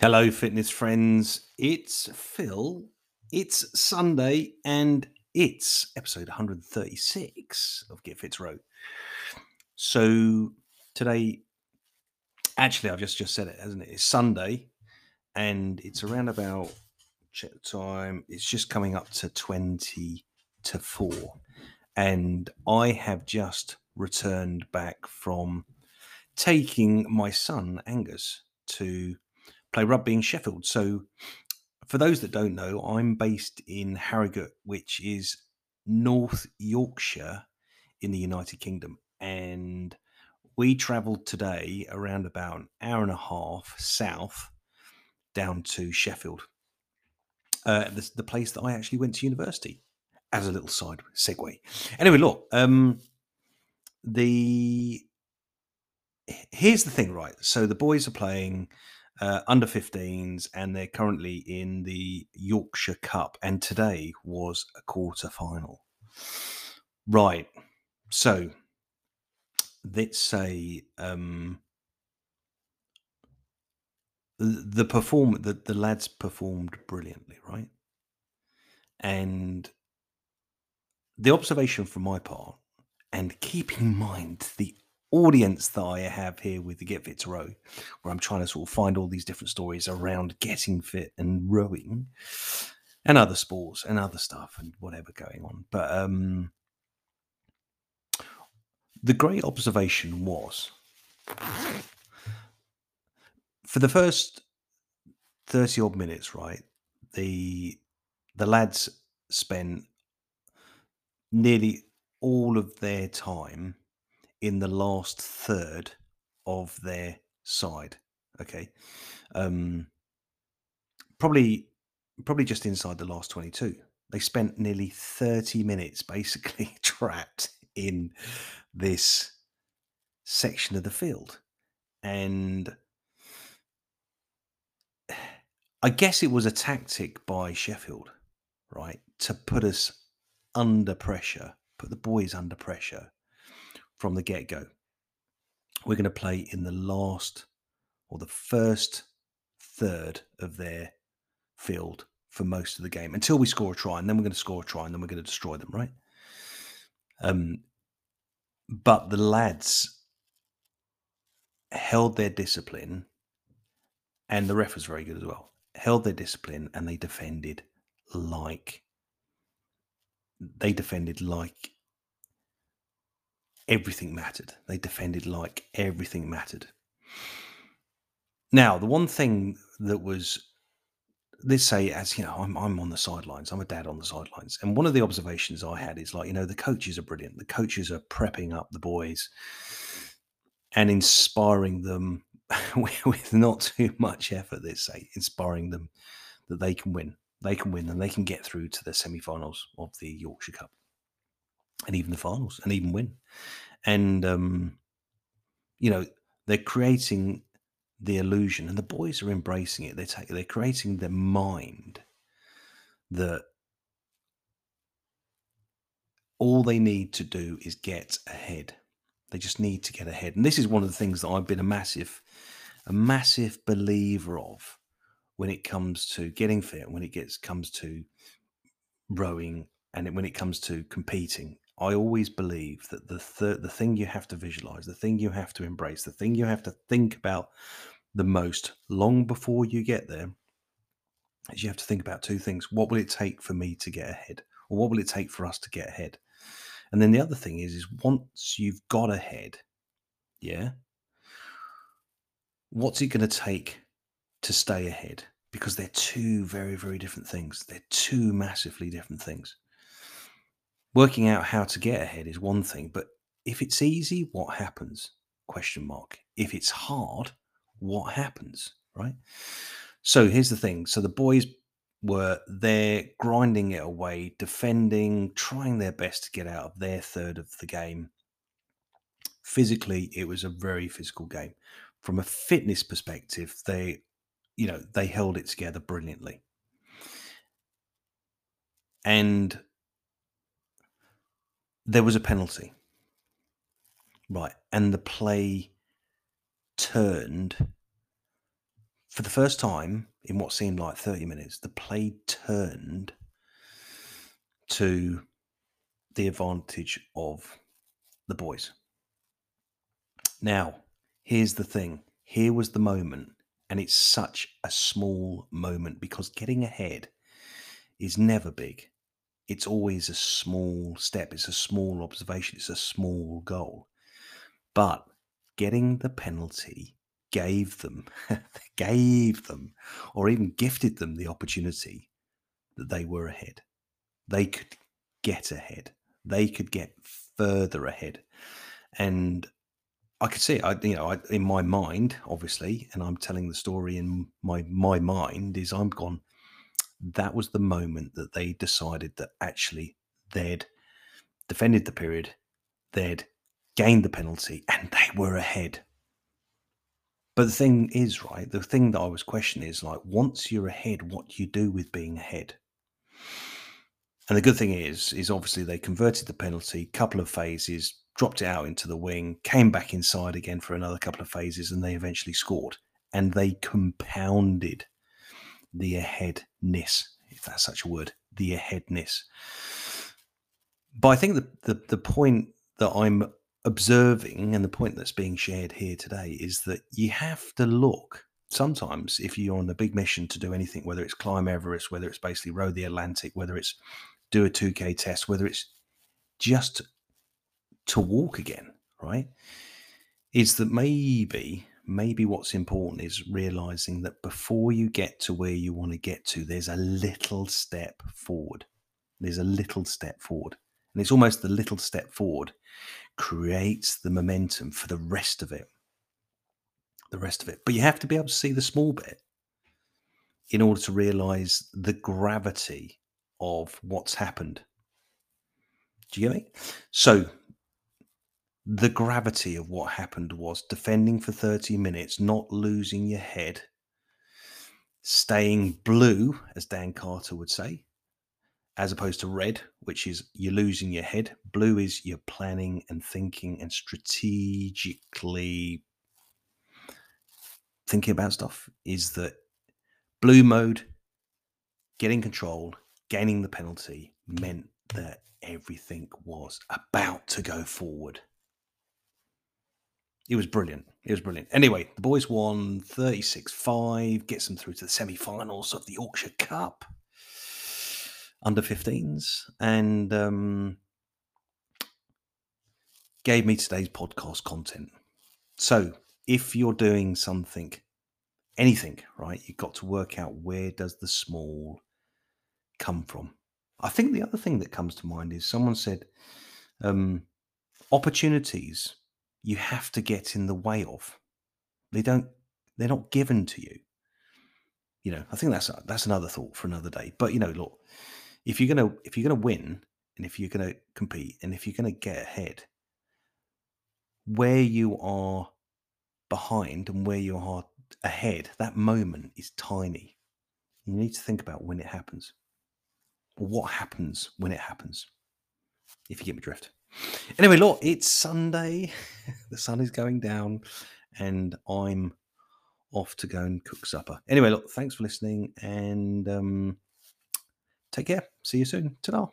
Hello, fitness friends. It's Phil. It's Sunday and it's episode 136 of Get Fit Row. So today, actually, I've just just said it, hasn't it? It's Sunday and it's around about check time. It's just coming up to 20 to 4. And I have just returned back from taking my son Angus to play rugby in Sheffield. So, for those that don't know, I'm based in Harrogate, which is North Yorkshire in the United Kingdom. And we travelled today around about an hour and a half south down to Sheffield, uh, the, the place that I actually went to university as a little side segue. Anyway, look, um, the here's the thing, right? So the boys are playing uh, under 15s, and they're currently in the Yorkshire Cup. And today was a quarter final. Right. So let's say um, the, perform the, the lads performed brilliantly, right? And the observation from my part, and keep in mind the audience that I have here with the Get Fit to Row, where I'm trying to sort of find all these different stories around getting fit and rowing and other sports and other stuff and whatever going on. But um, the great observation was for the first 30 odd minutes, right? The the lads spent nearly all of their time in the last third of their side. Okay. Um, probably probably just inside the last 22. They spent nearly 30 minutes basically trapped in this section of the field. And I guess it was a tactic by Sheffield, right, to put us under pressure, put the boys under pressure from the get go. We're going to play in the last or the first third of their field for most of the game until we score a try, and then we're going to score a try, and then we're going to destroy them, right? Um, but the lads held their discipline, and the ref was very good as well. Held their discipline, and they defended like they defended like everything mattered. They defended like everything mattered. Now, the one thing that was, let's say, as you know, I'm, I'm on the sidelines, I'm a dad on the sidelines. And one of the observations I had is like, you know, the coaches are brilliant. The coaches are prepping up the boys and inspiring them with not too much effort, let's say, inspiring them that they can win. They can win and they can get through to the semi finals of the Yorkshire Cup and even the finals and even win. And um, you know, they're creating the illusion, and the boys are embracing it. They're taking, they're creating their mind that all they need to do is get ahead. They just need to get ahead, and this is one of the things that I've been a massive, a massive believer of when it comes to getting fit, when it gets comes to rowing, and when it comes to competing I always believe that the th- the thing you have to visualize, the thing you have to embrace, the thing you have to think about the most long before you get there is you have to think about two things. What will it take for me to get ahead? Or what will it take for us to get ahead? And then the other thing is is once you've got ahead, yeah, what's it going to take to stay ahead? Because they're two very, very different things. They're two massively different things working out how to get ahead is one thing, but if it's easy, what happens? Question mark. If it's hard, what happens? Right. So here's the thing. So the boys were there grinding it away, defending, trying their best to get out of their third of the game. Physically, it was a very physical game. From a fitness perspective, they, you know, they held it together brilliantly. And there was a penalty. Right. And the play turned for the first time in what seemed like 30 minutes, the play turned to the advantage of the boys. Now, here's the thing here was the moment, and it's such a small moment because getting ahead is never big. It's always a small step, it's a small observation, it's a small goal. But getting the penalty gave them, gave them, or even gifted them the opportunity that they were ahead. They could get ahead. They could get further ahead. And I could see. I, you know, I, in my mind, obviously, and I'm telling the story in my my mind. Is I'm gone. That was the moment that they decided that actually they'd defended the period, they'd gained the penalty, and they were ahead. But the thing is, right, the thing that I was questioning is like, once you're ahead, what do you do with being ahead? And the good thing is, is obviously they converted the penalty, couple of phases, dropped it out into the wing, came back inside again for another couple of phases, and they eventually scored. And they compounded the aheadness, if that's such a word, the aheadness. But I think the, the, the point that I'm observing and the point that's being shared here today is that you have to look sometimes if you're on a big mission to do anything, whether it's climb Everest, whether it's basically row the Atlantic, whether it's do a 2K test, whether it's just to walk again, right? Is that maybe, maybe what's important is realizing that before you get to where you want to get to, there's a little step forward. There's a little step forward. And it's almost the little step forward creates the momentum for the rest of it. The rest of it. But you have to be able to see the small bit in order to realize the gravity of what's happened. Do you get me? So the gravity of what happened was defending for 30 minutes, not losing your head, staying blue, as Dan Carter would say, as opposed to red, which is you're losing your head. Blue is you're planning and thinking and strategically thinking about stuff. Is that blue mode, getting control, gaining the penalty meant that everything was about to go forward. It was brilliant. It was brilliant. Anyway, the boys won 36 5, gets them through to the semi finals of the Yorkshire Cup under 15s, and um, gave me today's podcast content. So if you're doing something, anything, right, you've got to work out where does the small come from. I think the other thing that comes to mind is someone said um, opportunities you have to get in the way of. They don't. They're not given to you. You know. I think that's that's another thought for another day. But you know, look, if you're gonna if you're gonna win and if you're gonna compete and if you're gonna get ahead, where you are behind and where you are ahead, that moment is tiny. You need to think about when it happens. What happens when it happens? If you get me drift. Anyway, look, it's Sunday. the sun is going down, and I'm off to go and cook supper. Anyway, look, thanks for listening, and um, take care. See you soon. ta